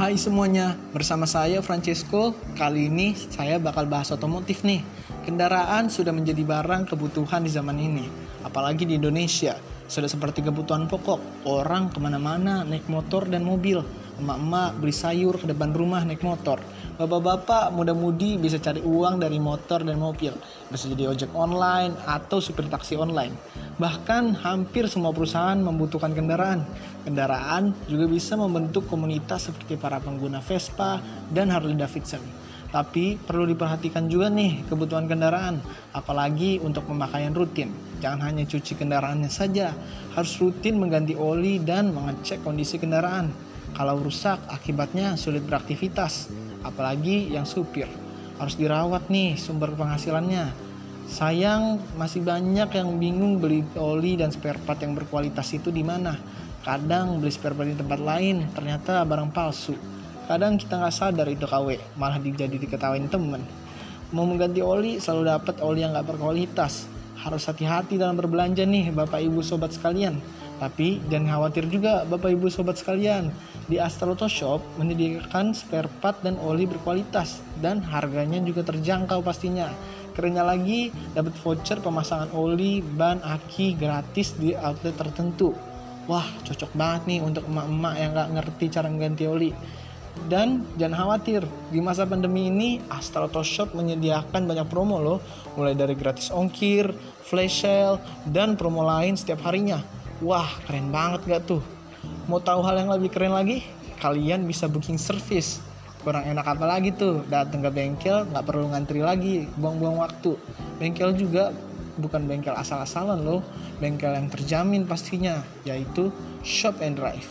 Hai semuanya, bersama saya Francesco. Kali ini saya bakal bahas otomotif nih. Kendaraan sudah menjadi barang kebutuhan di zaman ini, apalagi di Indonesia. Sudah seperti kebutuhan pokok, orang ke mana-mana naik motor dan mobil. Emak-emak beli sayur ke depan rumah naik motor. Bapak-bapak muda-mudi bisa cari uang dari motor dan mobil. Bisa jadi ojek online atau supir taksi online. Bahkan hampir semua perusahaan membutuhkan kendaraan. Kendaraan juga bisa membentuk komunitas seperti para pengguna Vespa dan Harley Davidson. Tapi perlu diperhatikan juga nih kebutuhan kendaraan, apalagi untuk pemakaian rutin. Jangan hanya cuci kendaraannya saja, harus rutin mengganti oli dan mengecek kondisi kendaraan. Kalau rusak, akibatnya sulit beraktivitas, apalagi yang supir. Harus dirawat nih sumber penghasilannya. Sayang, masih banyak yang bingung beli oli dan spare part yang berkualitas itu di mana. Kadang beli spare part di tempat lain, ternyata barang palsu kadang kita nggak sadar itu KW malah dijadi diketawain temen mau mengganti oli selalu dapat oli yang nggak berkualitas harus hati-hati dalam berbelanja nih bapak ibu sobat sekalian tapi jangan khawatir juga bapak ibu sobat sekalian. Di Auto Shop menyediakan spare part dan oli berkualitas. Dan harganya juga terjangkau pastinya. Kerennya lagi dapat voucher pemasangan oli ban aki gratis di outlet tertentu. Wah cocok banget nih untuk emak-emak yang nggak ngerti cara mengganti oli. Dan jangan khawatir, di masa pandemi ini Astra Auto Shop menyediakan banyak promo loh, mulai dari gratis ongkir, flash sale, dan promo lain setiap harinya. Wah, keren banget gak tuh? Mau tahu hal yang lebih keren lagi? Kalian bisa booking service. Kurang enak apa lagi tuh? Datang ke bengkel, nggak perlu ngantri lagi, buang-buang waktu. Bengkel juga bukan bengkel asal-asalan loh, bengkel yang terjamin pastinya, yaitu Shop and Drive.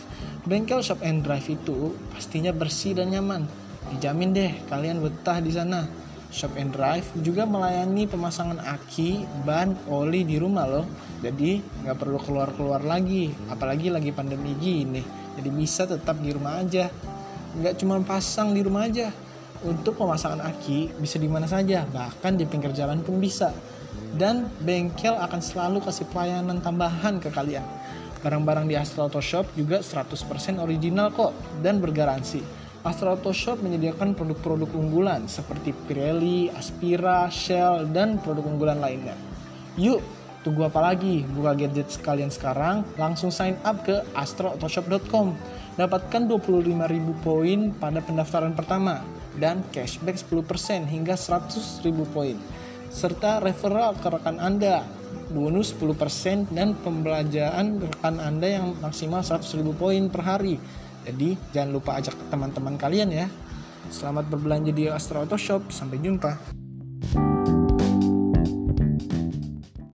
Bengkel Shop and Drive itu pastinya bersih dan nyaman. Dijamin deh kalian betah di sana. Shop and Drive juga melayani pemasangan aki, ban, oli di rumah loh. Jadi nggak perlu keluar-keluar lagi, apalagi lagi pandemi gini. Jadi bisa tetap di rumah aja. Nggak cuma pasang di rumah aja. Untuk pemasangan aki bisa di mana saja, bahkan di pinggir jalan pun bisa dan bengkel akan selalu kasih pelayanan tambahan ke kalian. Barang-barang di Astra Auto Shop juga 100% original kok dan bergaransi. Astra Auto Shop menyediakan produk-produk unggulan seperti Pirelli, Aspira, Shell, dan produk unggulan lainnya. Yuk, tunggu apa lagi? Buka gadget sekalian sekarang, langsung sign up ke astroautoshop.com. Dapatkan 25.000 poin pada pendaftaran pertama dan cashback 10% hingga 100.000 poin serta referral ke rekan Anda bonus 10% dan pembelajaran rekan Anda yang maksimal 100.000 poin per hari. Jadi jangan lupa ajak teman-teman kalian ya. Selamat berbelanja di Astro Auto Shop. Sampai jumpa.